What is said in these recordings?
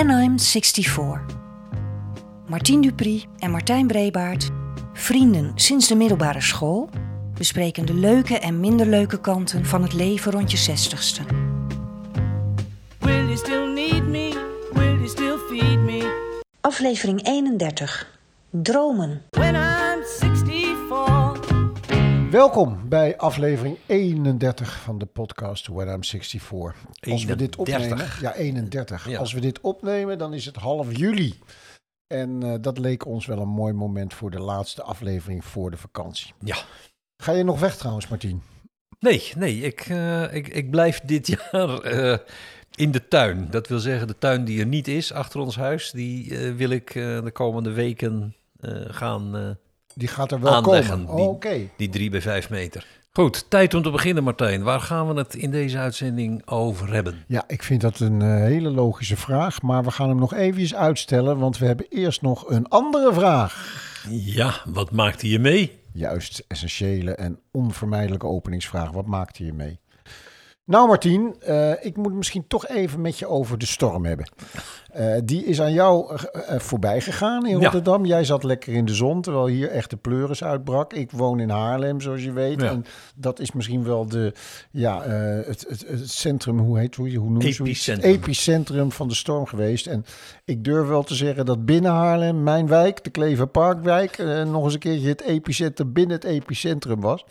When I'm 64. Martien Dupri en Martijn Brebaert, vrienden sinds de middelbare school, bespreken de leuke en minder leuke kanten van het leven rond je zestigste. Will you still need me? Will you still feed me? Aflevering 31. Dromen. When I'm 64. Welkom bij aflevering 31 van de podcast When I'm 64. Als we dit 31. opnemen, ja 31. Ja. Als we dit opnemen, dan is het half juli. En eh, dat leek ons wel een mooi moment voor de laatste aflevering voor de vakantie. Ja. Ga je nog weg trouwens, Martien? Nee, nee, ik, eh, ik, ik blijf dit jaar eh, in de tuin. Dat wil zeggen, de tuin die er niet is achter ons huis, die wil ik de komende weken gaan, Die gaat er wel Aanleggen, komen. die- Oh, Oké. die drie bij vijf meter. Goed, tijd om te beginnen Martijn. Waar gaan we het in deze uitzending over hebben? Ja, ik vind dat een eh, hele logische vraag. Maar we gaan hem nog eventjes uitstellen, want we hebben eerst nog een andere vraag. Ja, wat maakt hij je mee? Juist, essentiële en onvermijdelijke openingsvraag. Wat maakte je mee? Nou, Martien, eh, ik moet misschien toch even met je over de storm hebben. Eh, die is aan jou eh, voorbij gegaan in Ja. Rotterdam. Jij zat lekker in de zon, terwijl hier echt de pleuris uitbrak. Ik woon in Haarlem, zoals je weet. Ja. En dat is misschien wel de, ja, het, het, het centrum, hoe heet hoe, hoe noem je? Epicentrum. epicentrum van de storm geweest. En ik durf wel te zeggen dat binnen Haarlem, mijn wijk, de Kleverparkwijk, nog eens een keertje het epicentrum binnen het epicentrum was.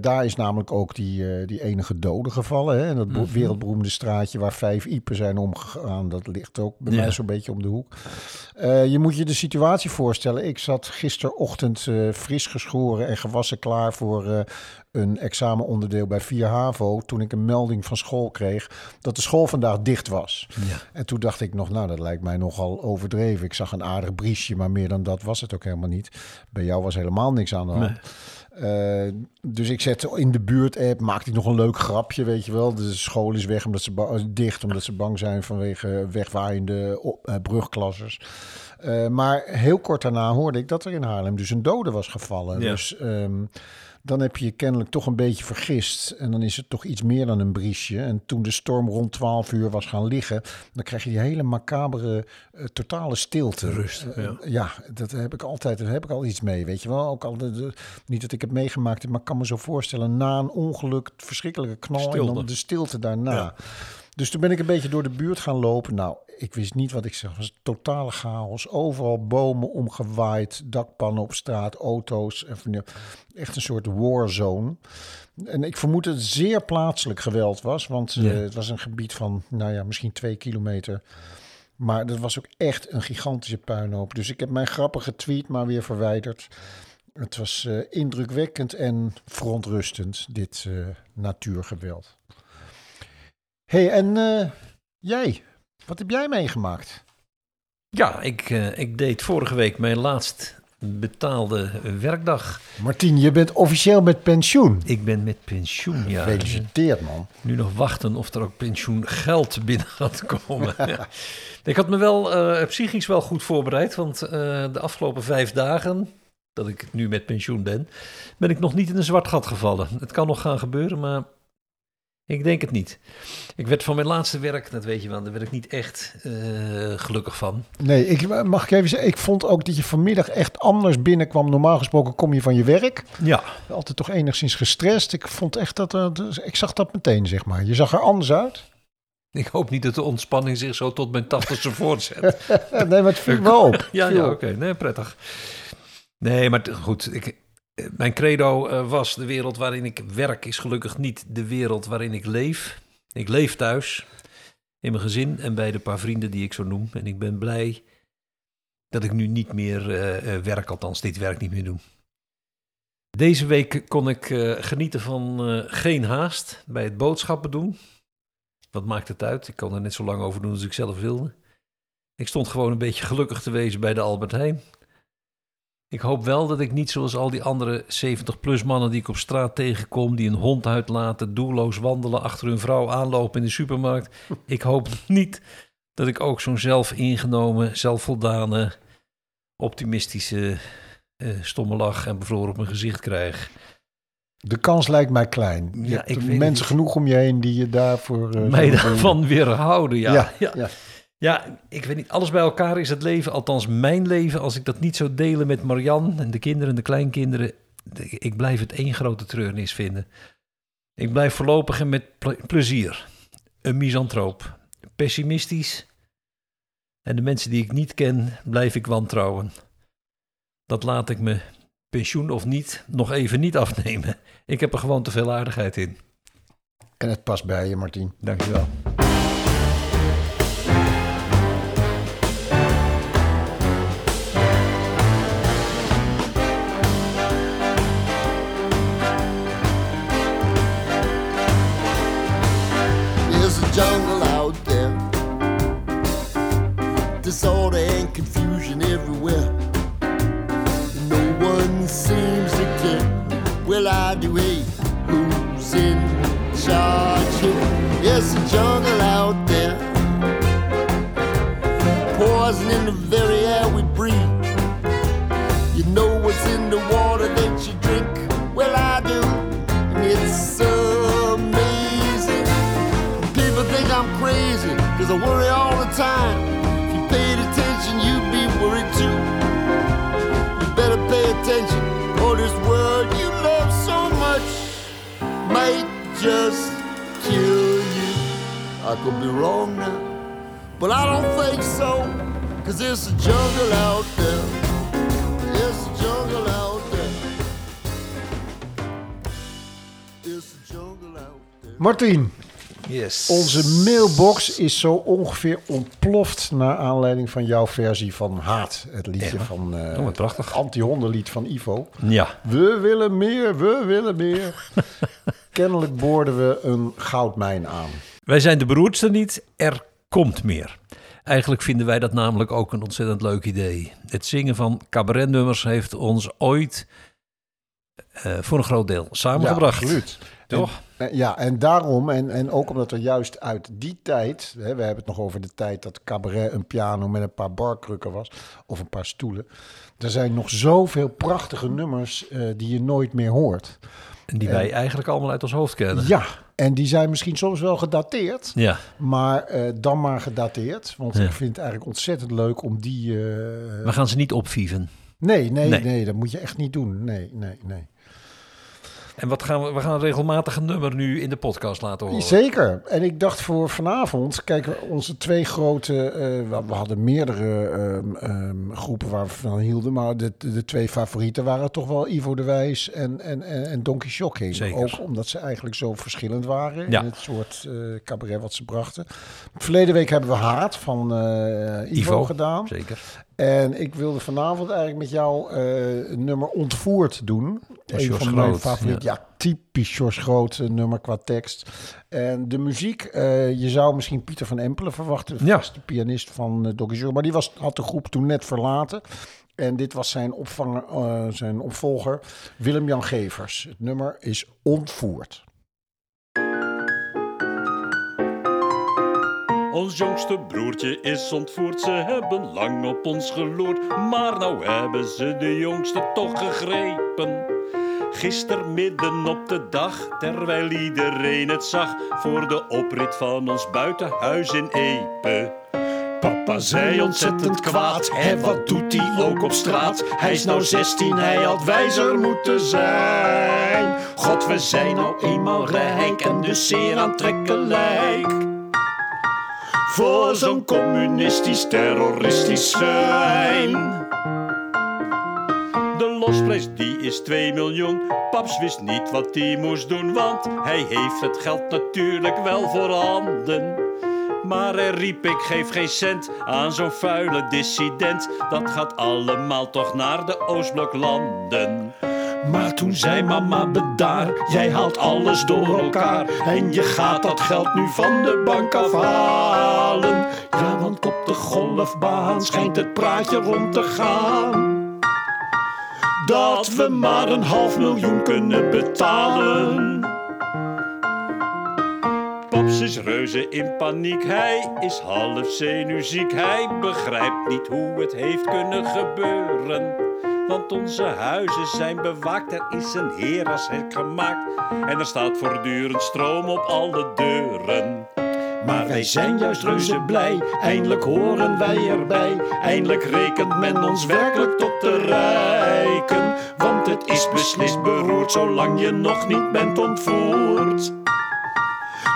Daar is namelijk ook die, die enige dode gevallen. Hè? En dat bo- wereldberoemde straatje waar vijf iepen zijn omgegaan, dat ligt ook bij Ja. mij zo'n beetje om de hoek. Eh, je moet je de situatie voorstellen. Ik zat gisterochtend eh, fris geschoren en gewassen klaar voor eh, een examenonderdeel bij 4 HAVO. Toen ik een melding van school kreeg dat de school vandaag dicht was. Ja. En toen dacht ik nog, nou dat lijkt mij nogal overdreven. Ik zag een aardig briesje, maar meer dan dat was het ook helemaal niet. Bij jou was helemaal niks aan de hand. Eh, dus ik zette in de buurt-app, maakte ik nog een leuk grapje, weet je wel. De school is weg omdat ze ba- dicht, omdat ze bang zijn vanwege wegwaaiende eh, brugklassers. Eh, maar heel kort daarna hoorde ik dat er in Haarlem dus een dode was gevallen. Ja. Dus ehm, dan heb je je kennelijk toch een beetje vergist. En dan is het toch iets meer dan een briesje. En toen de storm rond 12 uur was gaan liggen, dan krijg je die hele macabere, eh, totale stilte. Rust, Eh, ja. ja, dat heb ik altijd, daar heb ik al iets mee, weet je wel. Ook al de, de- niet dat ik het meegemaakt heb, maar ik kan me zo voorstellen, na een ongeluk, verschrikkelijke knal en dan de stilte daarna. Ja. Dus toen ben ik een beetje door de buurt gaan lopen. Nou, ik wist niet wat ik zag. Het was totale chaos. Overal bomen omgewaaid, dakpannen op straat, auto's. Echt een soort warzone. En ik vermoed dat het zeer plaatselijk geweld was. Want eh, Ja. het was een gebied van, nou ja, misschien twee kilometer. Maar dat was ook echt een gigantische puinhoop. Dus ik heb mijn grappige tweet maar weer verwijderd. Het was eh, indrukwekkend en verontrustend, dit eh, natuurgeweld. Hey, en eh, jij? Wat heb jij meegemaakt? Ja, ik, eh, ik deed vorige week mijn laatst betaalde werkdag. Martien, je bent officieel met pensioen. Ik ben met pensioen, ja. Gefeliciteerd, man. Nu nog wachten of er ook pensioengeld binnen gaat komen. Ja. Ik had me wel eh, psychisch wel goed voorbereid, want de afgelopen vijf dagen dat ik nu met pensioen ben, ben ik nog niet in een zwart gat gevallen. Het kan nog gaan gebeuren, maar ik denk het niet. Ik werd van mijn laatste werk, dat weet je wel, daar werd ik niet echt eh, gelukkig van. Nee, ik, mag ik even zeggen, ik vond ook dat je vanmiddag echt anders binnenkwam. Normaal gesproken kom je van je werk. Ja, Altijd toch enigszins gestrest. Ik vond echt dat, eh, dus ik zag dat meteen, zeg maar. Je zag er anders uit. ik hoop niet dat de ontspanning zich zo tot mijn tachtigste voortzet. Nee, maar het viel wel op. Ja, ja oké. Nee, prettig. Nee, maar goed. Ik, mijn credo eh, was de wereld waarin ik werk is gelukkig niet de wereld waarin ik leef. Ik leef thuis, in mijn gezin en bij de paar vrienden die ik zo noem. En ik ben blij dat ik nu niet meer eh, eh, werk, althans dit werk niet meer doe. Deze week kon ik genieten van geen haast bij het boodschappen doen. Wat maakt het uit? Ik kon er net zo lang over doen als ik zelf wilde. Ik stond gewoon een beetje gelukkig te wezen bij de Albert Heijn. Ik hoop wel dat ik niet zoals al die andere 70-plus mannen die ik op straat tegenkom, die een hond uitlaten, doelloos wandelen, achter hun vrouw aanlopen in de supermarkt. Ik hoop niet dat ik ook zo'n zelfingenomen, zelfvoldane, optimistische, eh, stomme lach en bevroren op mijn gezicht krijg. De kans lijkt mij klein. Je Ja, ik mensen genoeg om je heen die je daarvoor... eh, Mij daarvan weerhouden, ja. Ja, ja. ja. Ja, ik weet niet, alles bij elkaar is het leven, althans mijn leven, als ik dat niet zou delen met Marian en de kinderen en de kleinkinderen, ik blijf het één grote treurnis vinden. Ik blijf voorlopig en met ple- plezier een misantroop, pessimistisch en de mensen die ik niet ken, blijf ik wantrouwen. Dat laat ik me, pensioen of niet, nog even niet afnemen. Ik heb er gewoon te veel aardigheid in. En het past bij je, Martien. Dankjewel. Disorder just kill you. I could be wrong now, but I don't think so. Cause there's a jungle out there. There's a jungle out there. There's a jungle out there. Martien, Yes. onze mailbox is zo ongeveer ontploft... naar aanleiding van jouw versie van Haat. Het liedje Ja. van... eh, Oh, prachtig. het Anti-hondenlied van Ivo. Ja, We willen meer, we willen meer. Kennelijk boorden we een goudmijn aan. Wij zijn de beroerdste niet, er komt meer. Eigenlijk vinden wij dat namelijk ook een ontzettend leuk idee. Het zingen van cabaretnummers heeft ons ooit eh, voor een groot deel samengebracht. Ja, absoluut. Toch? En, ja, en daarom, en, en ook omdat er juist uit die tijd... Hè, we hebben het nog over de tijd dat cabaret een piano met een paar barkrukken was... of een paar stoelen. Er zijn nog zoveel prachtige nummers eh, die je nooit meer hoort. En die wij eigenlijk allemaal uit ons hoofd kennen. Ja, en die zijn misschien soms wel gedateerd... Ja, Maar eh, dan maar gedateerd. Want Ja. ik vind het eigenlijk ontzettend leuk om die... eh, we gaan ze niet opvieven. nee, nee, nee, Nee. dat moet je echt niet doen. Nee, nee, nee. En wat gaan we, we gaan regelmatig een nummer nu in de podcast laten horen. Zeker. En ik dacht voor vanavond, kijk, onze twee grote, eh, we, hadden meerdere ehm, ehm, groepen waar we van hielden, maar de, de twee favorieten waren toch wel Ivo de Wijs en, en, en, en Donkey Shocking. Zeker. Ook omdat ze eigenlijk zo verschillend waren Ja. in het soort eh, cabaret wat ze brachten. Verleden week hebben we Haat van eh, Ivo, Ivo. gedaan. Zeker. En ik wilde vanavond eigenlijk met jou eh, een nummer Ontvoerd doen. Een van mijn Groot, favorieten. Ja. typisch Jos Groot eh, nummer qua tekst. En de muziek, eh, je zou misschien Pieter van Empelen verwachten. Ja. De pianist van Doggy Joe. Maar die was, had de groep toen net verlaten. En dit was zijn, opvanger, zijn opvolger, Willem-Jan Gevers. Het nummer is Ontvoerd. Ons jongste broertje is ontvoerd, ze hebben lang op ons geloerd. Maar nou hebben ze de jongste toch gegrepen. Gisteren midden op de dag, terwijl iedereen het zag, voor de oprit van ons buitenhuis in Epe. Papa zei ontzettend kwaad, hè wat doet hij ook op straat? Hij is nou 16, hij had wijzer moeten zijn. God, we zijn nou eenmaal rijk en dus zeer aantrekkelijk. Voor zo'n communistisch terroristisch schijn. De losprijs die is 2 miljoen. Paps wist niet wat hij moest doen, want hij heeft het geld natuurlijk wel voorhanden. Maar hij riep, ik geef geen cent aan zo'n vuile dissident. Dat gaat allemaal toch naar de Oostbloklanden. Maar toen zei mama bedaar, jij haalt alles door elkaar. En je gaat dat geld nu van de bank afhalen. Ja, want op de golfbaan schijnt het praatje rond te gaan. Dat we maar een half miljoen kunnen betalen. Paps is reuze in paniek, hij is half zenuwziek. Hij begrijpt niet hoe het heeft kunnen gebeuren. Want onze huizen zijn bewaakt, er is een heerashek gemaakt. En er staat voortdurend stroom op alle deuren. Maar wij zijn juist reuze blij, eindelijk horen wij erbij. Eindelijk rekent men ons werkelijk tot de rijken. Want het is beslist beroerd, zolang je nog niet bent ontvoerd.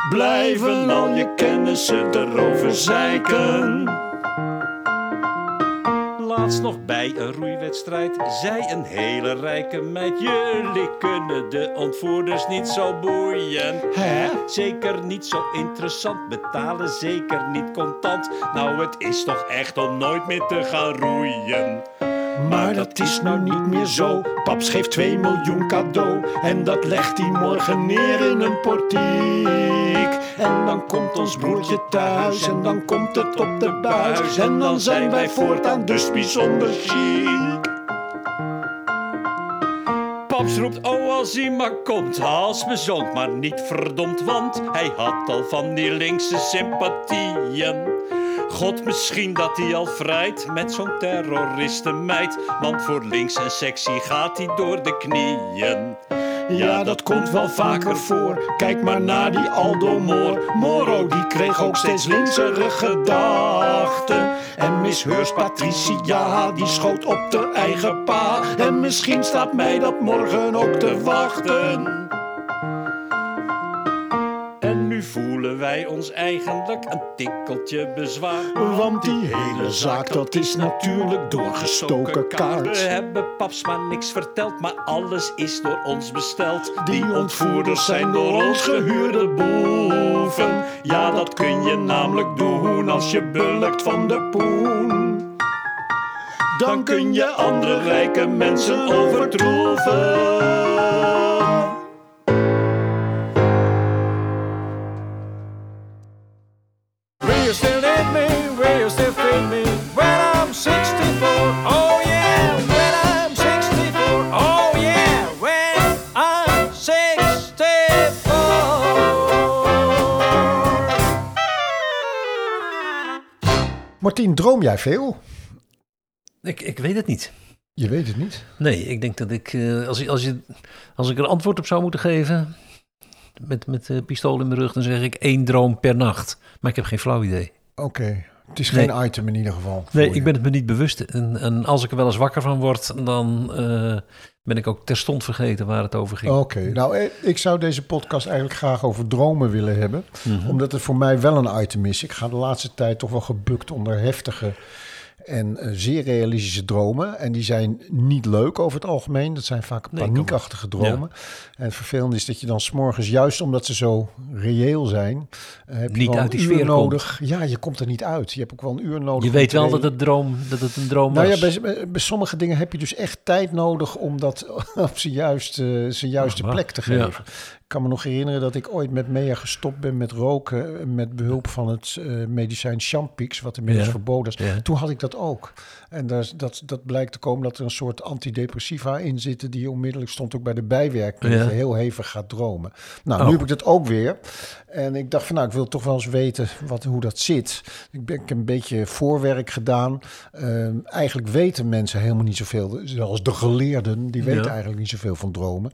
Blijven al je kennissen erover zeiken. Laatst nog bij een roeiwedstrijd zei een hele rijke meid: Jullie kunnen de ontvoerders niet zo boeien. Hè? Zeker niet zo interessant, betalen zeker niet contant. Nou, het is toch echt om nooit meer te gaan roeien. Maar dat is nou niet meer zo. Paps geeft 2 miljoen cadeau. En dat legt hij morgen neer in een portiek. En dan komt ons broertje thuis. En dan komt het op de buis. En dan zijn wij voortaan dus bijzonder chic. Paps roept, oh als hij maar komt, als bezond, maar niet verdomd, want hij had al van die linkse sympathieën. God, misschien dat hij al vrijt met zo'n terroristenmeid, want voor links en sexy gaat hij door de knieën. Ja, dat komt wel vaker voor. Kijk maar naar die Aldo Moor. Moro, die kreeg ook steeds linksere gedachten. En Miss Heurs Patricia, die schoot op de eigen pa. En misschien staat mij dat morgen ook te wachten. Nu voelen wij ons eigenlijk een tikkeltje bezwaar. Want die hele zaak, dat is natuurlijk doorgestoken kaart. We hebben paps maar niks verteld, maar alles is door ons besteld. Die ontvoerders zijn door ons gehuurde boeven. Ja, dat kun je namelijk doen als je bulkt van de poen. Dan kun je andere rijke mensen overtroeven. Martien, droom jij veel? Ik, ik weet het niet. Je weet het niet. Nee, ik denk dat ik, eh, als, je- als, je, als ik er antwoord op zou moeten geven, met, met uh, pistool in mijn rug, dan zeg ik één droom per nacht. Maar ik heb geen flauw idee. Oké, het is Nee. geen item in ieder geval. Nee, je. ik ben het me niet bewust. En, en als ik er wel eens wakker van word, dan eh, ben ik ook terstond vergeten waar het over ging. Oké, nou, eh, ik zou deze podcast eigenlijk graag over dromen willen hebben. Mhm. Omdat het voor mij wel een item is. Ik ga de laatste tijd toch wel gebukt onder heftige en eh, zeer realistische dromen. En die zijn niet leuk over het algemeen. Dat zijn vaak Nee, paniekachtige dromen. En het vervelende is dat je dan s'morgens, juist omdat ze zo reëel zijn... eh, heb je Niet wel uit die sfeer komt. nodig. Ja, je komt er niet uit. Je hebt ook wel een uur nodig. Je weet wel dat het, droom, dat het een droom nou ja, bij, bij sommige dingen heb je dus echt tijd nodig om dat op zijn juiste, zijn juiste plek te geven. Kan me nog herinneren dat ik ooit met Mea gestopt ben met roken. eh, Met behulp van het eh, medicijn Champix, wat inmiddels Ja. verboden is. Ja. Toen had ik dat ook. En daar, dat, dat blijkt te komen dat er een soort antidepressiva in zitten. Die onmiddellijk stond ook bij de bijwerking. Ja. Heel hevig gaat dromen. Nou, Oh. nu heb ik dat ook weer. En ik dacht van nou, ik wil toch wel eens weten wat, hoe dat zit. Ik, ben, ik heb een beetje voorwerk gedaan. Ehm, eigenlijk weten mensen helemaal niet zoveel. Zoals de geleerden, die weten eigenlijk niet zoveel van dromen.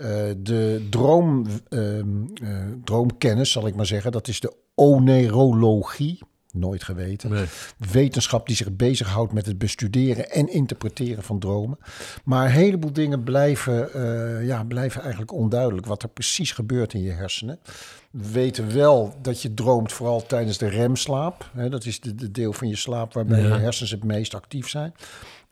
Eh, de droom, ehm, eh, droomkennis, zal ik maar zeggen, dat is de onerologie. Nooit geweten. Nee. Wetenschap die zich bezighoudt met het bestuderen en interpreteren van dromen. Maar een heleboel dingen blijven, eh, ja, blijven eigenlijk onduidelijk. Wat er precies gebeurt in je hersenen. We weten wel dat je droomt vooral tijdens de remslaap. Hè, dat is de, de deel van je slaap waarbij Ja. je hersens het meest actief zijn.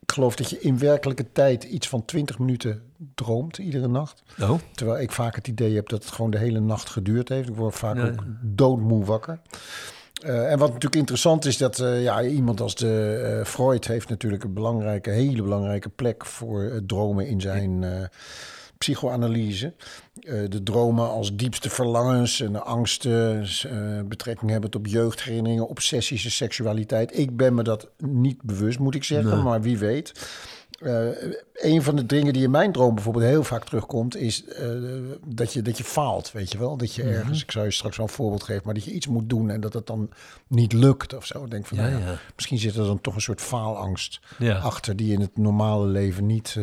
Ik geloof dat je in werkelijke tijd iets van 20 minuten droomt iedere nacht. Oh, Terwijl ik vaak het idee heb dat het gewoon de hele nacht geduurd heeft. Ik word vaak Ja, ook doodmoe wakker. Eh, en wat natuurlijk interessant is, dat eh, ja, iemand als de eh, Freud heeft natuurlijk een belangrijke, hele belangrijke plek voor dromen in zijn psychoanalyse. Eh, de dromen als diepste verlangens en angsten, eh, betrekking hebben op jeugdherinneringen, obsessies en seksualiteit. Ik ben me dat niet bewust, moet ik zeggen, Nee. maar wie weet. Eh, een van de dingen die in mijn droom bijvoorbeeld heel vaak terugkomt, is dat, je, dat je faalt, weet je wel. Dat je ergens, ik zou je straks wel een voorbeeld geven, maar dat je iets moet doen en dat het dan niet lukt of zo. Ik denk van, Ja, nou ja, ja. misschien zit er dan toch een soort faalangst achter die in het normale leven niet,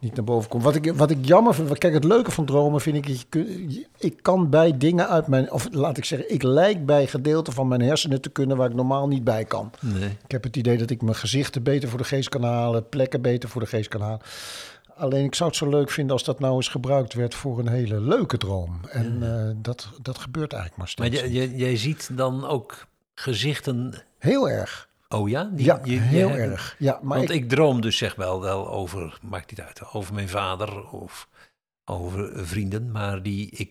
niet naar boven komt. Wat ik, wat ik jammer vind, kijk, het leuke van dromen vind ik, je ik kan bij dingen uit mijn, of laat ik zeggen, ik lijk bij gedeelten van mijn hersenen te kunnen waar ik normaal niet bij kan. Nee. Ik heb het idee dat ik mijn gezichten beter voor de geest kan halen, plekken beter voor de geest kan halen. Alleen ik zou het zo leuk vinden als dat nou eens gebruikt werd voor een hele leuke droom. En eh, dat, dat gebeurt eigenlijk maar Maar steeds. jij, jij ziet dan ook gezichten... Heel erg. Oh ja? Die- Ja, je- heel erg. Ja, maar Want ik, ik, droom dus zeg wel, wel over, maakt niet uit, over mijn vader of over vrienden. Maar die, ik,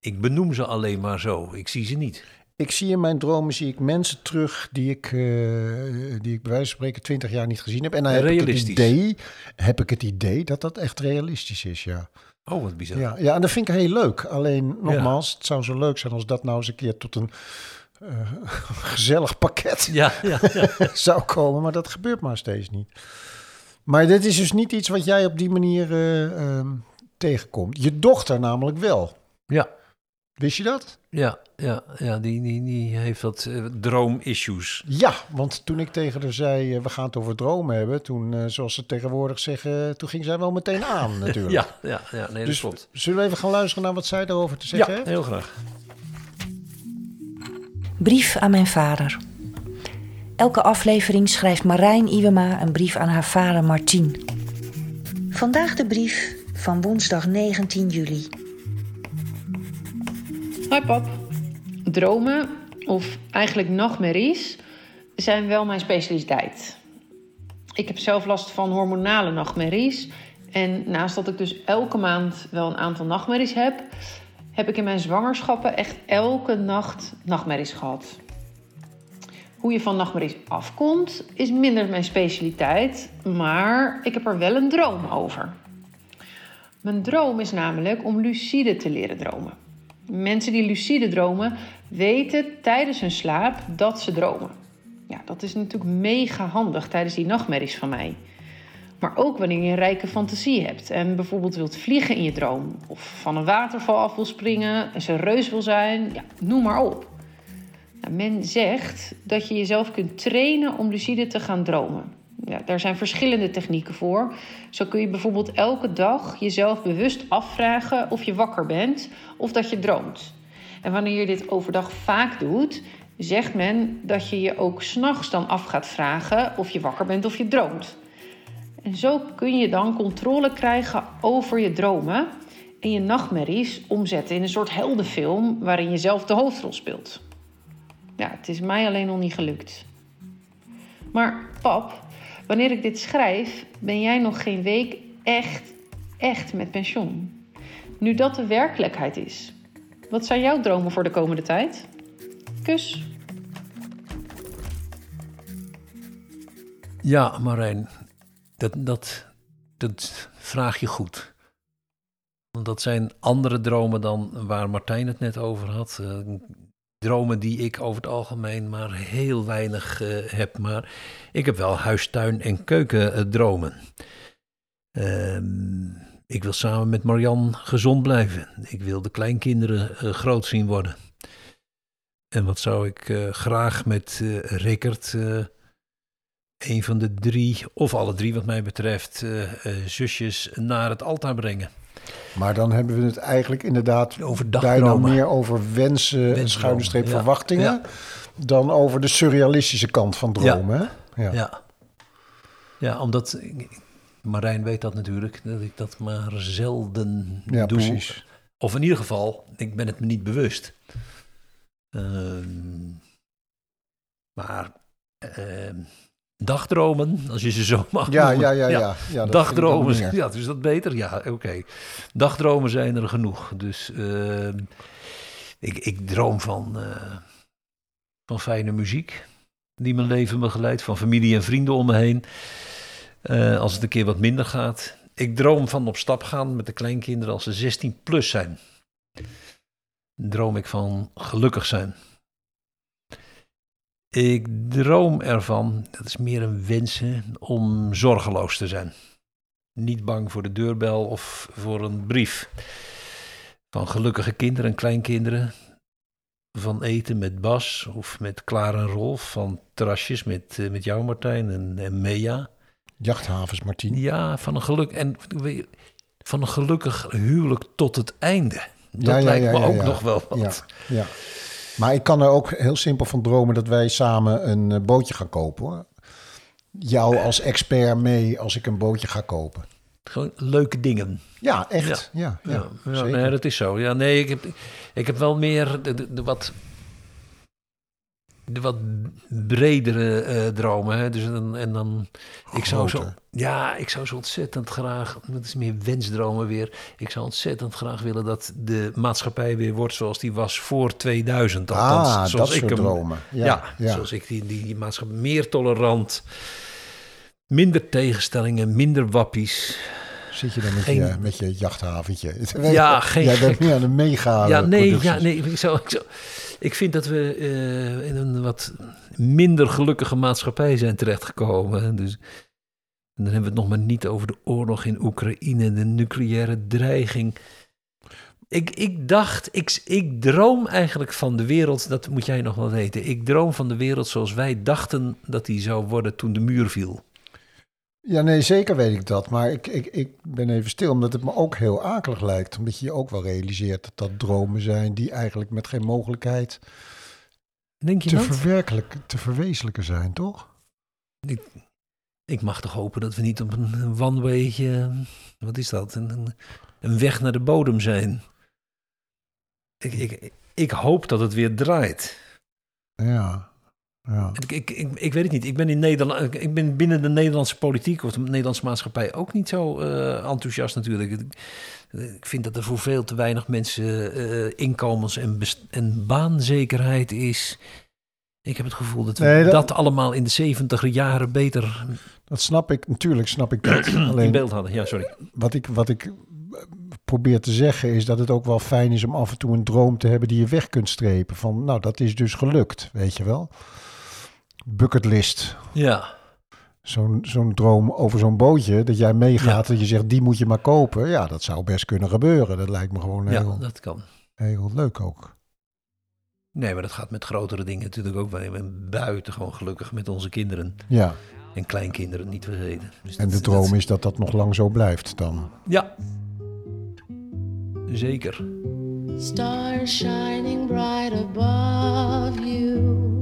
ik benoem ze alleen maar zo. Ik zie ze niet. ik zie in mijn dromen zie ik mensen terug die ik, eh, die ik bij wijze van spreken twintig jaar niet gezien heb. En dan heb ik, het idee, heb ik het idee dat dat echt realistisch is, ja. Oh, wat bizar. Ja, ja, en dat vind ik heel leuk. Alleen, nogmaals, het zou zo leuk zijn als dat nou eens een keer tot een eh, gezellig pakket Ja, ja, ja. zou komen. Maar dat gebeurt maar steeds niet. Maar dit is dus niet iets wat jij op die manier eh, ehm, tegenkomt. Je dochter namelijk wel. ja. Wist je dat? Ja, ja, ja die, die, die heeft wat eh, droom-issues. Ja, want toen ik tegen haar zei, we gaan het over dromen hebben. Toen, eh, zoals ze tegenwoordig zeggen, toen ging zij wel meteen aan natuurlijk. Ja, ja, ja, nee, dat dus klopt. zullen we even gaan luisteren naar wat zij daarover te zeggen Ja, heeft? heel graag. Brief aan mijn vader. Elke aflevering schrijft Marijn Iwema een brief aan haar vader Martien. Vandaag de brief van woensdag 19 juli. Hoi pap. Dromen, of eigenlijk nachtmerries, zijn wel mijn specialiteit. Ik heb zelf last van hormonale nachtmerries. En naast dat ik dus elke maand wel een aantal nachtmerries heb, heb ik in mijn zwangerschappen echt elke nacht nachtmerries gehad. Hoe je van nachtmerries afkomt, is minder mijn specialiteit, maar ik heb er wel een droom over. Mijn droom is namelijk om lucide te leren dromen. Mensen die lucide dromen weten tijdens hun slaap dat ze dromen. Ja, dat is natuurlijk mega handig tijdens die nachtmerries van mij. Maar ook wanneer je een rijke fantasie hebt en bijvoorbeeld wilt vliegen in je droom, of van een waterval af wil springen, en een reus wil zijn, ja, noem maar op. Nou, men zegt dat je jezelf kunt trainen om lucide te gaan dromen. Ja, daar zijn verschillende technieken voor. Zo kun je bijvoorbeeld elke dag jezelf bewust afvragen of je wakker bent of dat je droomt. En wanneer je dit overdag vaak doet, zegt men dat je je ook s'nachts dan af gaat vragen of je wakker bent of je droomt. En zo kun je dan controle krijgen over je dromen en je nachtmerries omzetten in een soort heldenfilm waarin je zelf de hoofdrol speelt. Ja, het is mij alleen nog niet gelukt. Maar pap, wanneer ik dit schrijf, ben jij nog geen week echt, echt met pensioen. Nu dat de werkelijkheid is. Wat zijn jouw dromen voor de komende tijd? Kus. Ja, Marijn, dat, dat, dat vraag je goed. Want dat zijn andere dromen dan waar Martijn het net over had. Eh, dromen die ik over het algemeen maar heel weinig eh, heb. Maar ik heb wel huistuin- en keukendromen. Ehm ik wil samen met Marian gezond blijven. Ik wil de kleinkinderen eh, groot zien worden. En wat zou ik eh, graag met eh Rickert, eh, een van de drie, of alle drie wat mij betreft, eh, eh, zusjes naar het altaar brengen. Maar dan hebben we het eigenlijk inderdaad Over bijna meer over wensen, Wensdromen, schuine streep ja. verwachtingen, Ja. dan over de surrealistische kant van dromen. hè? Ja. Ja. ja, omdat Marijn weet dat natuurlijk, dat ik dat maar zelden Ja, doe. precies. Of in ieder geval, ik ben het me niet bewust. Ehm, maar ehm, dagdromen, als je ze zo mag Ja, noemen. ja, ja, ja. ja. Dagdromen, ja, is dat beter? Ja, oké. Dagdromen zijn er genoeg. Dus ehm, ik, ik droom van, eh, van fijne muziek die mijn leven begeleidt, van familie en vrienden om me heen. Eh, als het een keer wat minder gaat. Ik droom van op stap gaan met de kleinkinderen als ze 16 plus zijn. Droom ik van gelukkig zijn. Ik droom ervan, dat is meer een wensen, om zorgeloos te zijn. Niet bang voor de deurbel of voor een brief. Van gelukkige kinderen en kleinkinderen. Van eten met Bas of met Klaar en Rolf. Van terrasjes met, eh, met jou Martijn en, en Mea. Jachthavens, Martien. Ja, van een geluk en van een gelukkig huwelijk tot het einde. Dat Ja, ja, lijkt me ja, ook nog wel wat. Ja. Maar ik kan er ook heel simpel van dromen dat wij samen een eh, bootje gaan kopen. Hoor. Jou als expert mee als ik een bootje ga kopen. Gewoon leuke dingen. Ja, echt. Ja, ja, Ja, ja, zeker. nee, dat is zo. Ja, nee, ik heb, ik heb wel meer de, de, de wat, de wat bredere eh, dromen. Hè? Dus dan, en dan, ik zou zo, ja, ik zou zo ontzettend graag, dat is meer wensdromen weer. Ik zou ontzettend graag willen dat de maatschappij weer wordt zoals die was voor 2000. Althans, ah, zoals dat ik soort hem, dromen. Ja, Ja, ja. zoals ik die, die, die maatschappij meer tolerant, minder tegenstellingen, minder wappies. Zit je dan met, Geen- je, met je jachthaventje? Ja, geen Jij bent nu aan de mega Ja, nee, ja, nee ik, zou, ik, zou- ik vind dat we eh, in een wat minder gelukkige maatschappij zijn terechtgekomen. Dus en dan hebben we het nog maar niet over de oorlog in Oekraïne, de nucleaire dreiging. Ik, ik dacht, ik, ik droom eigenlijk van de wereld, dat moet jij nog wel weten. Ik droom van de wereld zoals wij dachten dat die zou worden toen de muur viel. Ja, nee, zeker weet ik dat. Maar ik, ik, ik ben even stil, omdat het me ook heel akelig lijkt. Omdat je je ook wel realiseert dat dat dromen zijn die eigenlijk met geen mogelijkheid Denk je te, dat? verwerkelijken, te verwezenlijken zijn, toch? Ik mag toch hopen dat we niet op een one-waytje, wat is dat, een, een, een weg naar de bodem zijn. Ik, ik, ik hoop dat het weer draait. Ja, ja. Ik, ik, ik, ik weet het niet. Ik ben, in Nederland, ik ben binnen de Nederlandse politiek of de Nederlandse maatschappij ook niet zo eh, enthousiast natuurlijk. Ik, ik vind dat er voor veel te weinig mensen eh, inkomens- en, en baanzekerheid is. Ik heb het gevoel dat we Nee, dat- dat allemaal in de zeventiger jaren beter Dat snap ik, natuurlijk snap ik dat. in Alleen beeld hadden. Ja, sorry. wat ik, wat ik eh, probeer te zeggen is dat het ook wel fijn is om af en toe een droom te hebben die je weg kunt strepen. Van, nou, dat is dus gelukt, weet je wel. Bucketlist. Ja. Zo'n zo'n droom over zo'n bootje, dat jij meegaat en je zegt, die moet je maar kopen. Ja, dat zou best kunnen gebeuren. Dat lijkt me gewoon Ja, heel, dat kan. heel leuk ook. Nee, maar dat gaat met grotere dingen natuurlijk ook. Wij zijn buitengewoon gelukkig met onze kinderen. Ja, En kleinkinderen niet vergeten. Dus en de droom dat- is dat dat nog lang zo blijft dan. Ja. Zeker. Stars shining bright above you.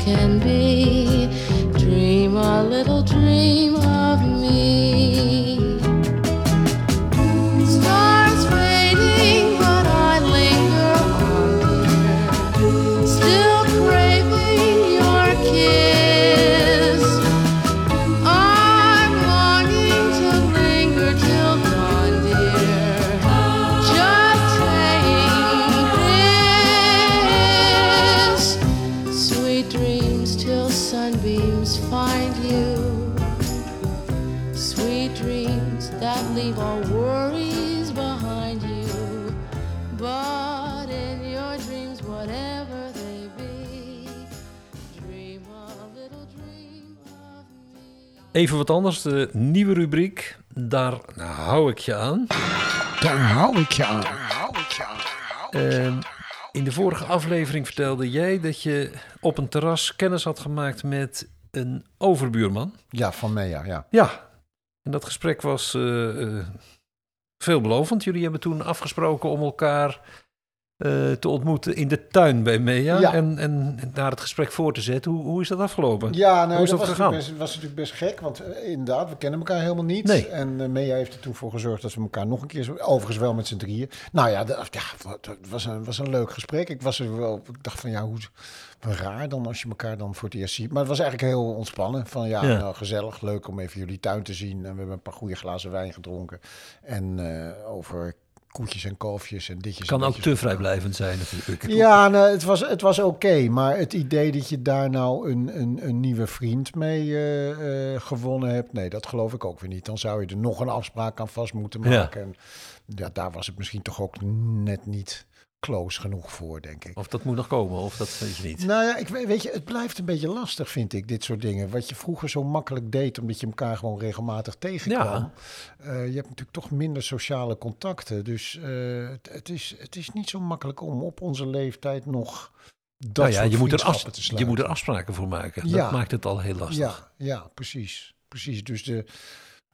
can be. Even wat anders. De nieuwe rubriek. Daar hou ik je aan. Daar hou ik je aan. Daar hou ik je aan. Ehm, in de vorige aflevering vertelde jij dat je op een terras kennis had gemaakt met een overbuurman. Ja, van Mea, ja. Ja. En dat gesprek was eh, eh, veelbelovend. Jullie hebben toen afgesproken om elkaar eh, te ontmoeten in de tuin bij Mea. Ja. En, en daar het gesprek voor te zetten. Hoe, hoe is dat afgelopen? Ja, nou, Hoe is dat dat was, gegaan? natuurlijk best, was natuurlijk best gek, want eh, inderdaad, we kennen elkaar helemaal niet. Nee. En eh Mea heeft er toen voor gezorgd dat we elkaar nog een keer, overigens wel met z'n drieën. Nou ja, de- ja het was een, was een leuk gesprek. Ik was er wel, ik dacht van ja, hoe raar dan als je elkaar dan voor het eerst ziet. Maar het was eigenlijk heel ontspannen. Van ja, Ja. nou gezellig, leuk om even jullie tuin te zien. En we hebben een paar goede glazen wijn gedronken. En over koetjes en kalfjes en ditjes. Kan en ook te vrijblijvend zijn natuurlijk. Ja, nou, het was, het was oké. maar het idee dat je daar nou een, een, een nieuwe vriend mee eh, gewonnen hebt... nee, dat geloof ik ook weer niet. Dan zou je er nog een afspraak aan vast moeten Ja. maken. En ja, daar was het misschien toch ook net niet close genoeg voor, denk ik. Of dat moet nog komen, of dat je niet. Nou ja, ik weet, je, het blijft een beetje lastig, vind ik, dit soort dingen. Wat je vroeger zo makkelijk deed, omdat je elkaar gewoon regelmatig tegenkwam. Eh, je hebt natuurlijk toch minder sociale contacten. Dus eh, het, het, is, het is niet zo makkelijk om op onze leeftijd nog dat Nou ja, je moet, er af, te je moet er afspraken voor maken. Ja. Dat maakt het al heel lastig. Ja, ja, precies. Precies. Dus de,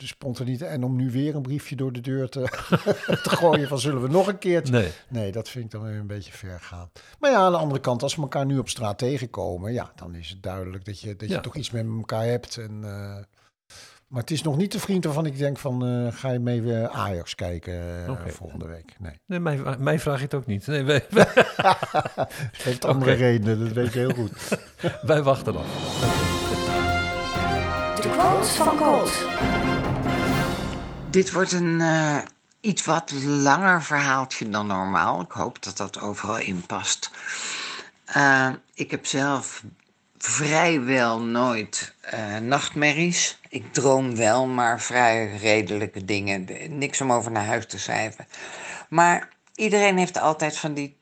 de spontaniteit. En om nu weer een briefje door de deur te, te gooien van zullen we nog een keertje. Nee. Nee, dat vind ik dan weer een beetje ver gaan. Maar ja, aan de andere kant, als we elkaar nu op straat tegenkomen, ja, dan is het duidelijk dat je, dat je toch iets met elkaar hebt. En, eh, maar het is nog niet de vriend waarvan ik denk van, eh, ga je mee weer Ajax kijken eh, volgende week? Nee. Nee, mij, mij vraag je het ook niet. Nee, wij, wij, Het heeft andere redenen, dat weet je heel goed. wij wachten af. De quote van Colt. Dit wordt een eh, iets wat langer verhaaltje dan normaal. Ik hoop dat dat overal in past. Eh, ik heb zelf vrijwel nooit eh, nachtmerries. Ik droom wel, maar vrij redelijke dingen. Niks om over naar huis te schrijven. Maar iedereen heeft altijd van die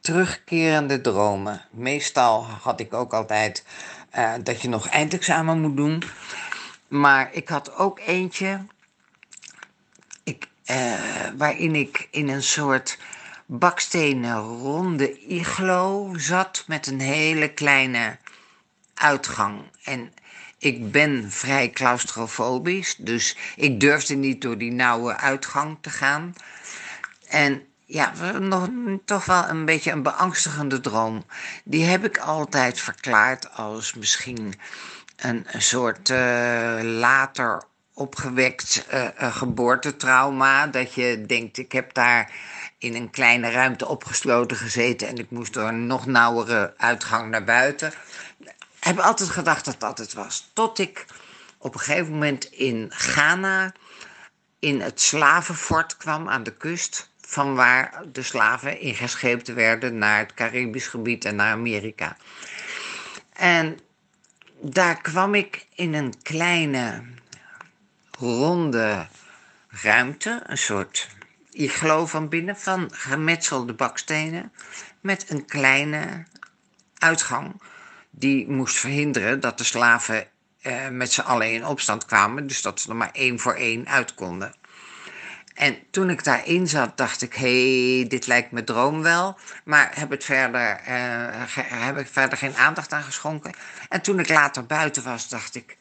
terugkerende dromen. Meestal had ik ook altijd dat je nog eindexamen moet doen. Maar ik had ook eentje eh, waarin ik in een soort bakstenen ronde iglo zat met een hele kleine uitgang. En ik ben vrij claustrofobisch, dus ik durfde niet door die nauwe uitgang te gaan. En ja, nog, toch wel een beetje een beangstigende droom. Die heb ik altijd verklaard als misschien een, soort eh, later opgewekt eh, geboortetrauma. Dat je denkt, ik heb daar in een kleine ruimte opgesloten gezeten en ik moest door een nog nauwere uitgang naar buiten. Ik heb altijd gedacht dat dat het was. Tot ik op een gegeven moment in Ghana in het slavenfort kwam aan de kust. Van waar de slaven ingescheept werden naar het Caribisch gebied en naar Amerika. En daar kwam ik in een kleine ronde ruimte, een soort iglo van binnen van gemetselde bakstenen, met een kleine uitgang die moest verhinderen dat de slaven eh, met z'n allen in opstand kwamen, dus dat ze er maar één voor één uit konden. En toen ik daarin zat, dacht ik, hé, hey, dit lijkt me droom wel. Maar heb, het verder, eh, heb ik verder geen aandacht aan geschonken. En toen ik later buiten was, dacht ik,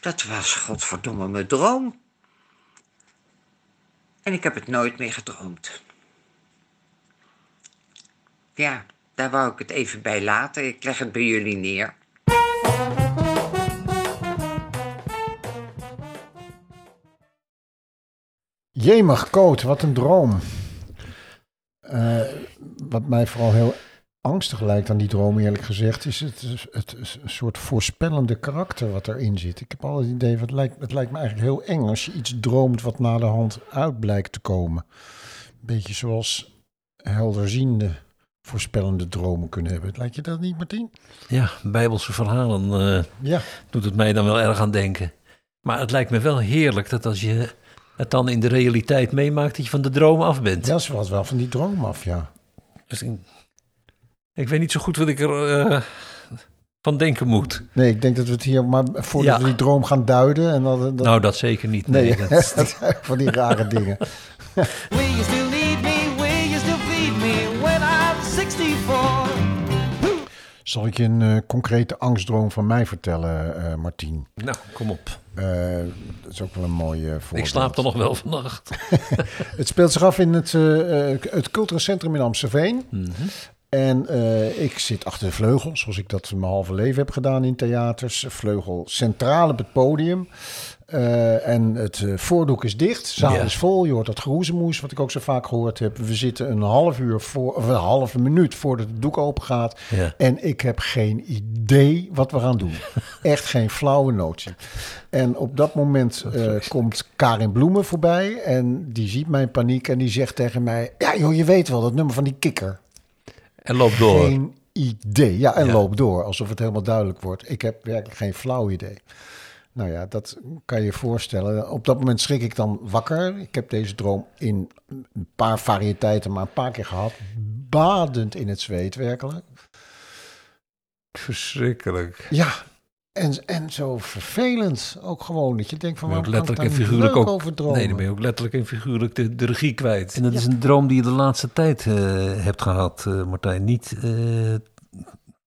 dat was godverdomme mijn droom. En ik heb het nooit meer gedroomd. Ja, daar wou ik het even bij laten. Ik leg het bij jullie neer. Jemig, Coot, wat een droom. Eh, wat mij vooral heel angstig lijkt aan die droom, eerlijk gezegd, is het, het, het een soort voorspellende karakter wat erin zit. Ik heb al het idee, van, het, lijkt, het lijkt me eigenlijk heel eng als je iets droomt wat na de hand uit blijkt te komen. Beetje zoals helderziende voorspellende dromen kunnen hebben. Lijkt je dat niet, Martien? Ja, bijbelse verhalen eh, Ja, doet het mij dan wel erg aan denken. Maar het lijkt me wel heerlijk dat als je het dan in de realiteit meemaakt, dat je van de droom af bent. dat is wat wel van die droom af, ja. Dus ik, ik weet niet zo goed wat ik er eh, van denken moet. Nee, ik denk dat we het hier maar voordat Ja. we die droom gaan duiden. En dat, dat, Nou, dat zeker niet. nee, Nee, dat, van die rare dingen. Will you still need me? Will you still feed me when I'm 64? Zal ik je een eh, concrete angstdroom van mij vertellen, eh Martien? nou, kom op. Eh, dat is ook wel een mooie voorbeeld. Ik slaap er nog wel vannacht. Het speelt zich af in het, eh, eh, het cultureel centrum in Amstelveen. Mhm. En eh, ik zit achter de vleugel, zoals ik dat mijn halve leven heb gedaan in theaters. Vleugel centraal op het podium. Eh, en het eh, voordoek is dicht. Zaal Ja. is vol. Je hoort dat geroezemoes, wat ik ook zo vaak gehoord heb. We zitten een half uur voor, of een halve minuut voordat het doek open gaat. Ja. En ik heb geen idee wat we gaan doen. Echt geen flauwe notie. En op dat moment komt Karin Bloemen voorbij. En die ziet mijn paniek en die zegt tegen mij... Ja joh, je weet wel, dat nummer van die kikker. En loop door. Geen idee. Ja, en Ja. loop door. Alsof het helemaal duidelijk wordt. Ik heb werkelijk geen flauw idee. Nou ja, dat kan je je voorstellen. Op dat moment schrik ik dan wakker. Ik heb deze droom in een paar variëteiten, maar een paar keer gehad. Badend in het zweet, werkelijk. Verschrikkelijk. Ja, en, en zo vervelend ook gewoon. Dat je denkt van, waarom ook kan ik letterlijk en figuurlijk leuk ook. over dromen? Nee, dan ben je ook letterlijk en figuurlijk de, de regie kwijt. En dat is een droom die je de laatste tijd eh, hebt gehad, eh, Martijn. Niet eh,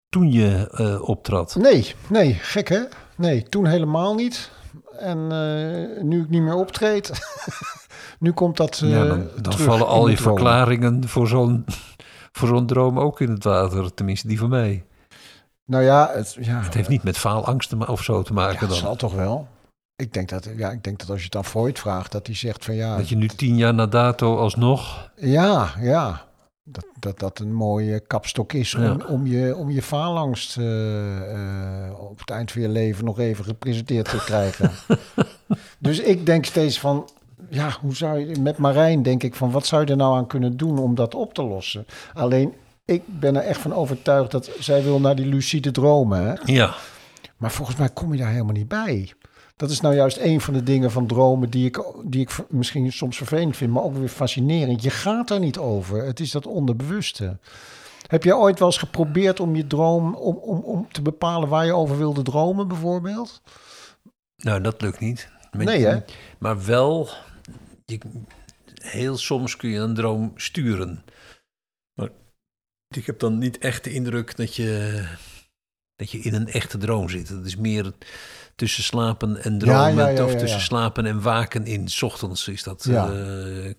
toen je eh, optrad. Nee, nee, gek hè? Nee, toen helemaal niet. En eh, nu ik niet meer optreed, nu komt dat. eh, ja, dan, dan terug vallen al je verklaringen voor zo'n, voor zo'n droom ook in het water. Tenminste, die van mij. Nou ja, het, ja, Het heeft niet met faalangst of zo te maken dan. zal toch wel. Ik denk, dat, ja, ik denk dat als je het aan Freud vraagt, dat hij zegt van ja, Dat je nu tien jaar na dato alsnog... ja, ja, dat dat, dat een mooie kapstok is om, Ja. om, je, om je faalangst eh, eh, op het eind van je leven nog even gepresenteerd te krijgen. dus ik denk steeds van, ja, hoe zou je, met Marijn denk ik van, wat zou je er nou aan kunnen doen om dat op te lossen? Alleen, ik ben er echt van overtuigd dat zij wil naar die lucide dromen, hè? Ja. Maar volgens mij kom je daar helemaal niet bij. Dat is nou juist een van de dingen van dromen die ik, die ik misschien soms vervelend vind, maar ook weer fascinerend. Je gaat er niet over. Het is dat onderbewuste. Heb jij ooit wel eens geprobeerd om je droom, om, om, om te bepalen waar je over wilde dromen bijvoorbeeld? Nou, dat lukt niet. Nee, hè? Maar wel, je, heel soms kun je een droom sturen. Ik heb dan niet echt de indruk dat je, dat je in een echte droom zit. Het is meer tussen slapen en dromen, ja, ja, of tussen slapen en waken in. 's ochtends is dat, eh,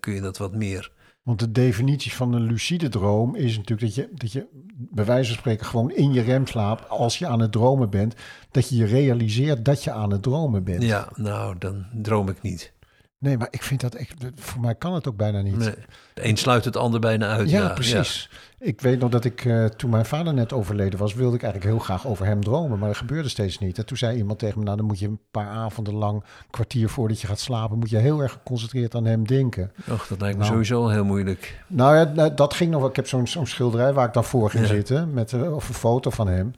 kun je dat wat meer. Want de definitie van een lucide droom is natuurlijk dat je, dat je bij wijze van spreken gewoon in je remslaap, als je aan het dromen bent, dat je je realiseert dat je aan het dromen bent. Ja, nou, dan droom ik niet. Nee, maar ik vind dat echt, voor mij kan het ook bijna niet. Nee, de een sluit het ander bijna uit. Ja, Ja, precies. Ik weet nog dat ik, eh, toen mijn vader net overleden was, wilde ik eigenlijk heel graag over hem dromen. Maar dat gebeurde steeds niet. En toen zei iemand tegen me, nou dan moet je een paar avonden lang, kwartier voordat je gaat slapen, moet je heel erg geconcentreerd aan hem denken. Och, dat lijkt me Nou. sowieso heel moeilijk. Nou ja, nou, dat ging nog wel. Ik heb zo'n zo'n schilderij waar ik dan voor ging Ja. zitten, met eh, of een foto van hem.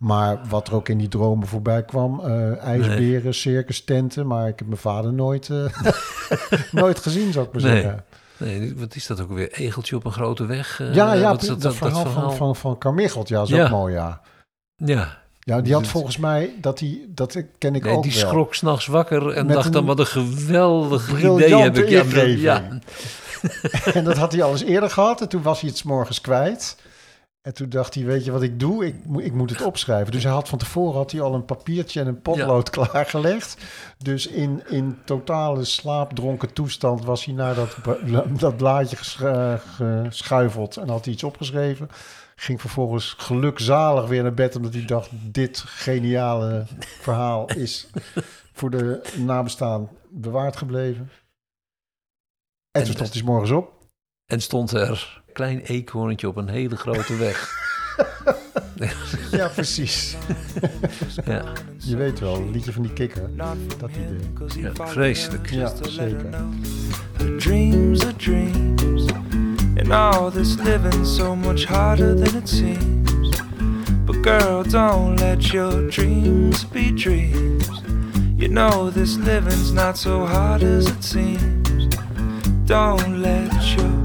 Maar wat er ook in die dromen voorbij kwam, eh, ijsberen, circus tenten. Maar ik heb mijn vader nooit, eh, nooit gezien, zou ik maar Nee. zeggen. Nee, wat is dat ook weer? Egeltje op een grote weg? Eh, Ja, ja, wat dat, verhaal, Van, van, van Carmichelt, ja, is Ja. ook mooi, ja. Ja, Ja, die had volgens mij, dat, die, dat ken ik nee, ook die wel. schrok s'nachts wakker en Met dacht dan wat een geweldig idee heb ik. Ja, ja, En dat had hij al eens eerder gehad. En toen was hij het 's morgens kwijt. En toen dacht hij, weet je wat ik doe? Ik, moet- ik moet het opschrijven. Dus hij had van tevoren had hij al een papiertje en een potlood klaargelegd. Dus in, in totale slaapdronken toestand was hij naar dat, bla- dat blaadje ges- geschuifeld en had hij iets opgeschreven. Ging vervolgens gelukzalig weer naar bed, omdat hij dacht, dit geniale verhaal is voor de nabestaan bewaard gebleven. En, En toen stond hij morgens op. En stond er een klein eekhoorntje op een hele grote weg. Ja, precies. ja, Je weet wel, een liedje van die kikker. Dat idee. ja, vreselijk. Ja, zeker. The dreams are dreams, and all this living's so much harder than it seems. But girl, don't let your dreams be dreams. You know this living's not so hard as it seems. Don't let your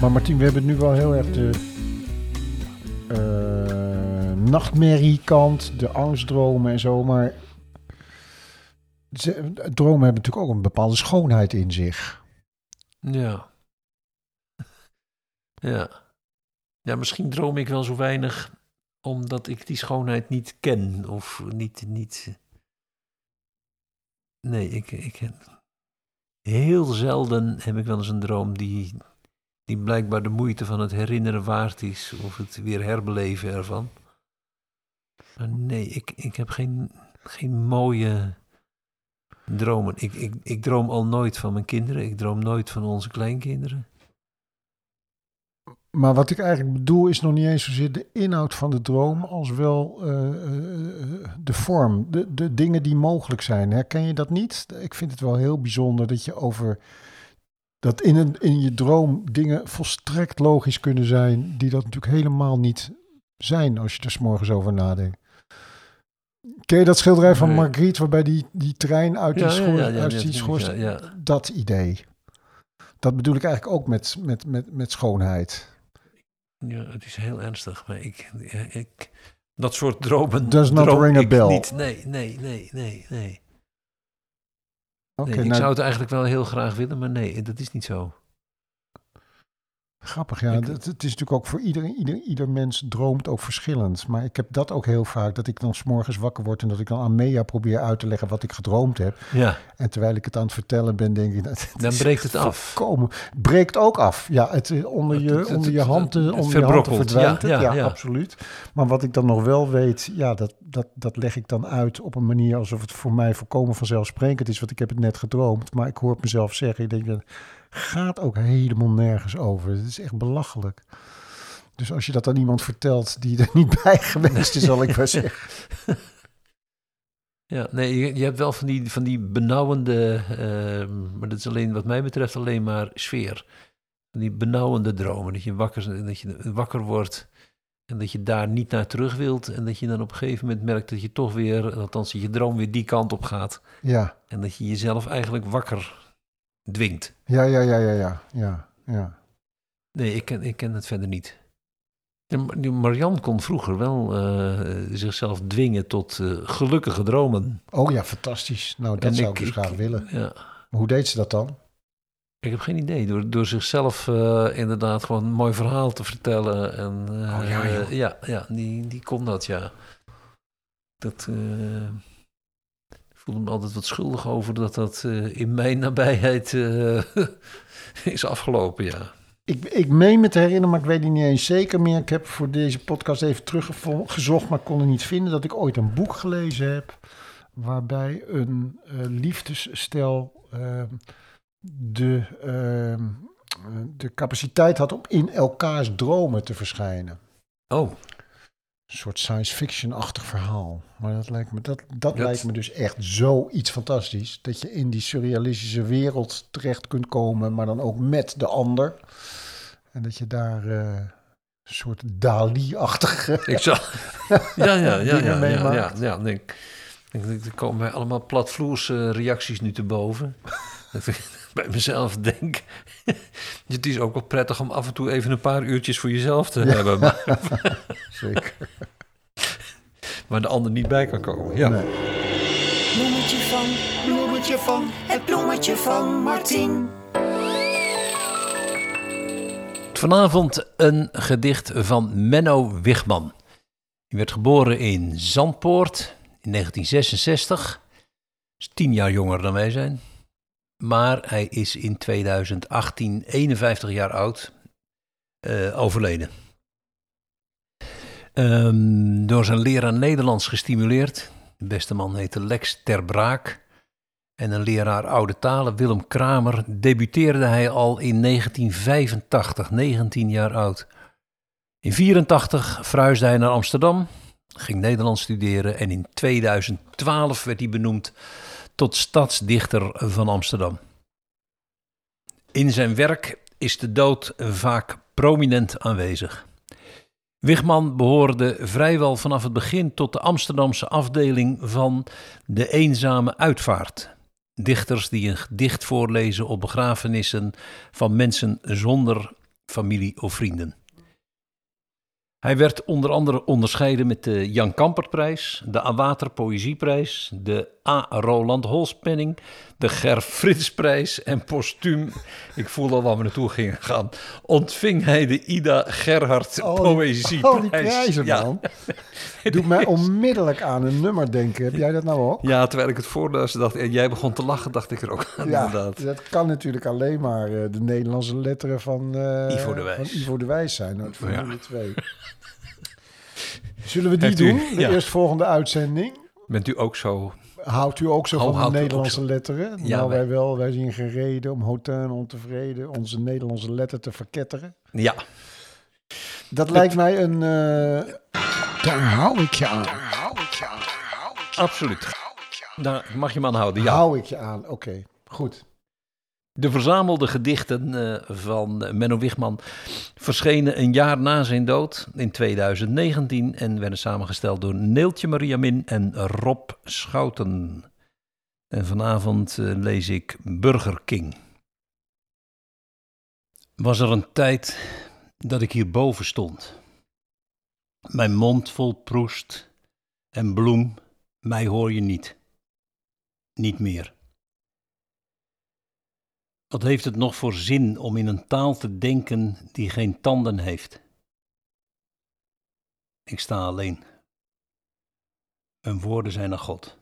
Maar Martien, we hebben nu wel heel erg de eh nachtmerriekant, de angstdromen en zo. Maar dromen hebben natuurlijk ook een bepaalde schoonheid in zich. Ja. Ja. Ja, misschien droom ik wel zo weinig omdat ik die schoonheid niet ken of niet. niet... Nee, ik, ik, heel zelden heb ik wel eens een droom die, die blijkbaar de moeite van het herinneren waard is. Of het weer herbeleven ervan. Maar nee, ik, ik heb geen, geen mooie dromen. Ik, ik, ik droom al nooit van mijn kinderen. Ik droom nooit van onze kleinkinderen. Maar wat ik eigenlijk bedoel is nog niet eens zozeer de inhoud van de droom, als wel eh, eh, de vorm, de, de dingen die mogelijk zijn. Herken je dat niet? Ik vind het wel heel bijzonder dat je over dat in, een, in je droom dingen volstrekt logisch kunnen zijn, die dat natuurlijk helemaal niet zijn als je er 's morgens over nadenkt. Ken je dat schilderij van. Marguerite, waarbij die, die trein uit die, Ja, schoor, ja, ja, uit die schoorsteen-. Dat idee. Dat bedoel ik eigenlijk ook met, met, met, met schoonheid. Ja, het is heel ernstig. Maar ik, ik, dat soort dromen. Does not droom ring a bell. Niet. Nee, nee, nee, nee, nee. Nee ik nou, zou het eigenlijk wel heel graag willen, maar nee, dat is niet zo. Grappig, ja. Ik- Het, het is natuurlijk ook voor iedereen, ieder, ieder mens droomt ook verschillend. Maar ik heb dat ook heel vaak, dat ik dan s'morgens wakker word en dat ik dan aan Mea probeer uit te leggen wat ik gedroomd heb. Ja, En terwijl ik het aan het vertellen ben, denk ik, dat dan breekt het af. volkomen- breekt ook af. Ja, het is onder je, Het- het- onder je het onder je verbrokkelt. verdwijnt Ja. Ja, absoluut. Maar wat ik dan nog wel weet, ja, dat, dat, dat leg ik dan uit op een manier alsof het voor mij volkomen vanzelfsprekend is. Want ik heb het net gedroomd, maar ik hoor het mezelf zeggen. Ik denk, gaat ook helemaal nergens over. Het is echt belachelijk. Dus als je dat aan iemand vertelt die er niet bij geweest is, zal ik maar zeggen. Ja, nee, je, je hebt wel van die, van die benauwende, ehm, maar dat is alleen wat mij betreft alleen maar sfeer. Van die benauwende dromen, dat je wakker, dat je wakker wordt en dat je daar niet naar terug wilt. En dat je dan op een gegeven moment merkt dat je toch weer, althans dat je droom weer die kant op gaat. Ja, En dat je jezelf eigenlijk wakker dwingt. ja, ja, ja, ja, ja, ja. ja. Nee, ik ken, ik ken het verder niet. Marianne kon vroeger wel eh, zichzelf dwingen tot eh, gelukkige dromen. Oh ja, fantastisch. Nou, dat En zou ik- ik dus ik- graag willen. Ja. Maar hoe deed ze dat dan? Ik heb geen idee. Door, door zichzelf eh, inderdaad gewoon een mooi verhaal te vertellen. En, Oh, ja, ja, ja, die, die kon dat, ja. Dat, voelde me altijd wat schuldig over dat dat eh, in mijn nabijheid eh, is afgelopen, ja. Ik, ik meen me te herinneren, maar ik weet het niet eens zeker meer. Ik heb voor deze podcast even teruggezocht, maar kon het niet vinden dat ik ooit een boek gelezen heb. Waarbij een eh, liefdesstel ehm, de, ehm, eh, de capaciteit had om in elkaars dromen te verschijnen. Oh, Een soort science fiction-achtig verhaal. Maar dat lijkt me, dat, dat Dat- lijkt me dus echt zoiets fantastisch. Dat je in die surrealistische wereld terecht kunt komen, maar dan ook met de ander. En dat je daar eh, een soort Dali-achtige... ik zal... ja, ja, ja, ja, ja, ja, ja. nee, ik- Er komen mij allemaal platvloerse reacties nu te boven. Bij mezelf denk... Het is ook wel prettig om af en toe even een paar uurtjes voor jezelf te hebben. Maar, Zeker. waar de ander niet bij kan komen. Ja. Nee. Bloemetje van, bloemetje van, het bloemetje van Martin. Vanavond een gedicht van Menno Wigman. Hij werd geboren in Zandpoort in 1966. Is tien jaar jonger dan wij zijn. Maar hij is in 2018 51 jaar oud. eh, overleden. Ehm, door zijn leraar Nederlands gestimuleerd. De beste man heette Lex Ter Braak. En een leraar oude talen, Willem Kramer, debuteerde hij al in 1985, 19 jaar oud. In 84 verhuisde hij naar Amsterdam, ging Nederlands studeren en in 2012 werd hij benoemd tot stadsdichter van Amsterdam. In zijn werk is de dood vaak prominent aanwezig. Wigman behoorde vrijwel vanaf het begin tot de Amsterdamse afdeling van de Eenzame Uitvaart. Dichters die een gedicht voorlezen op begrafenissen van mensen zonder familie of vrienden. Hij werd onder andere onderscheiden met de Jan Kampertprijs, de Awater Poëzieprijs, de A. Roland Holspenning, de Ger Fritsprijs en postuum, ik voel al waar we naartoe gingen gaan, ontving hij de Ida Gerhard Al die- Poëzieprijs. al die prijzen, ja. man. Doet mij onmiddellijk aan een nummer denken. Heb jij dat nou ook? Ja, terwijl ik het voorlas, dacht en jij begon te lachen, dacht ik er ook aan, Ja, inderdaad. dat kan natuurlijk alleen maar eh, de Nederlandse letteren van, eh, Ivo de Wijs. van Ivo de Wijs zijn. uit Ja. Formule 2. Zullen we die u- doen? De ja. eerstvolgende uitzending. Bent u ook zo... Houdt u ook zo Oh, van de Nederlandse zo. letteren? Ja, nou, wij- wij wel. Wij zien geen reden om hotel ontevreden onze Nederlandse letter te verketteren. Ja, Dat lijkt mij een... eh, daar hou ik je aan. absoluut. Daar mag je me aan houden, ja. Hou ik je aan. Oké, goed. De verzamelde gedichten eh, van Menno Wichman verschenen een jaar na zijn dood in 2019 en werden samengesteld door Neeltje Maria Min en Rob Schouten. En vanavond eh, lees ik Burger King. Was er een tijd dat ik hierboven stond. Mijn mond vol proest en bloem, mij hoor je niet. Niet meer. Wat heeft het nog voor zin om in een taal te denken die geen tanden heeft? Ik sta alleen. Mijn woorden zijn aan God.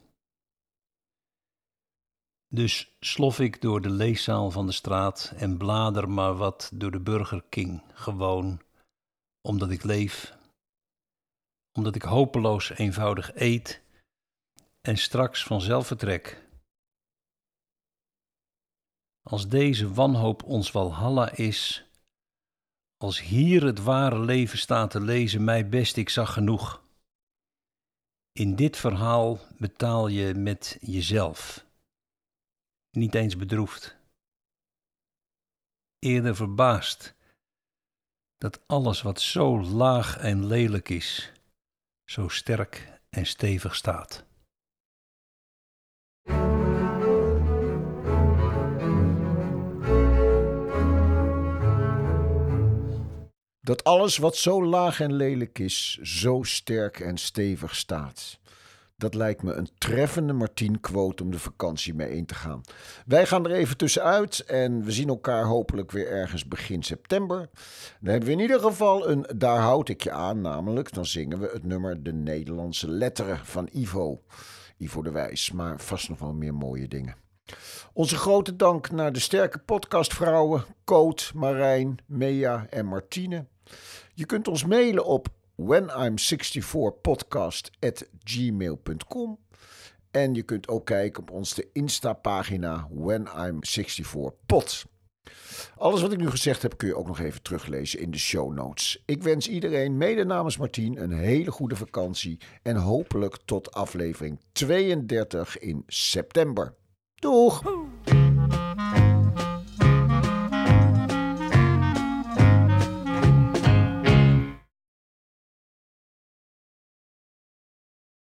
Dus slof ik door de leeszaal van de straat en blader maar wat door de Burger King, gewoon omdat ik leef, omdat ik hopeloos eenvoudig eet en straks vanzelf vertrek. Als deze wanhoop ons walhalla is, als hier het ware leven staat te lezen, mij best, ik zag genoeg. In dit verhaal betaal je met jezelf, niet eens bedroefd, eerder verbaasd dat alles wat zo laag en lelijk is, zo sterk en stevig staat. Dat alles wat zo laag en lelijk is, zo sterk en stevig staat. Dat lijkt me een treffende Martien-quote om de vakantie mee in te gaan. Wij gaan er even tussenuit en we zien elkaar hopelijk weer ergens begin september. Dan hebben we in ieder geval een Daar houd ik je aan, namelijk dan zingen we het nummer De Nederlandse Letteren van Ivo. Ivo de Wijs, maar vast nog wel meer mooie dingen. Onze grote dank naar de sterke podcastvrouwen Koot, Marijn, Mea en Martine. Je kunt ons mailen op whenI'm64podcast@gmail.com en je kunt ook kijken op onze Insta-pagina When I'm 64pod. Alles wat ik nu gezegd heb kun je ook nog even teruglezen in de show notes. Ik wens iedereen, mede namens Martien, een hele goede vakantie en hopelijk tot aflevering 32 in september. Doeg!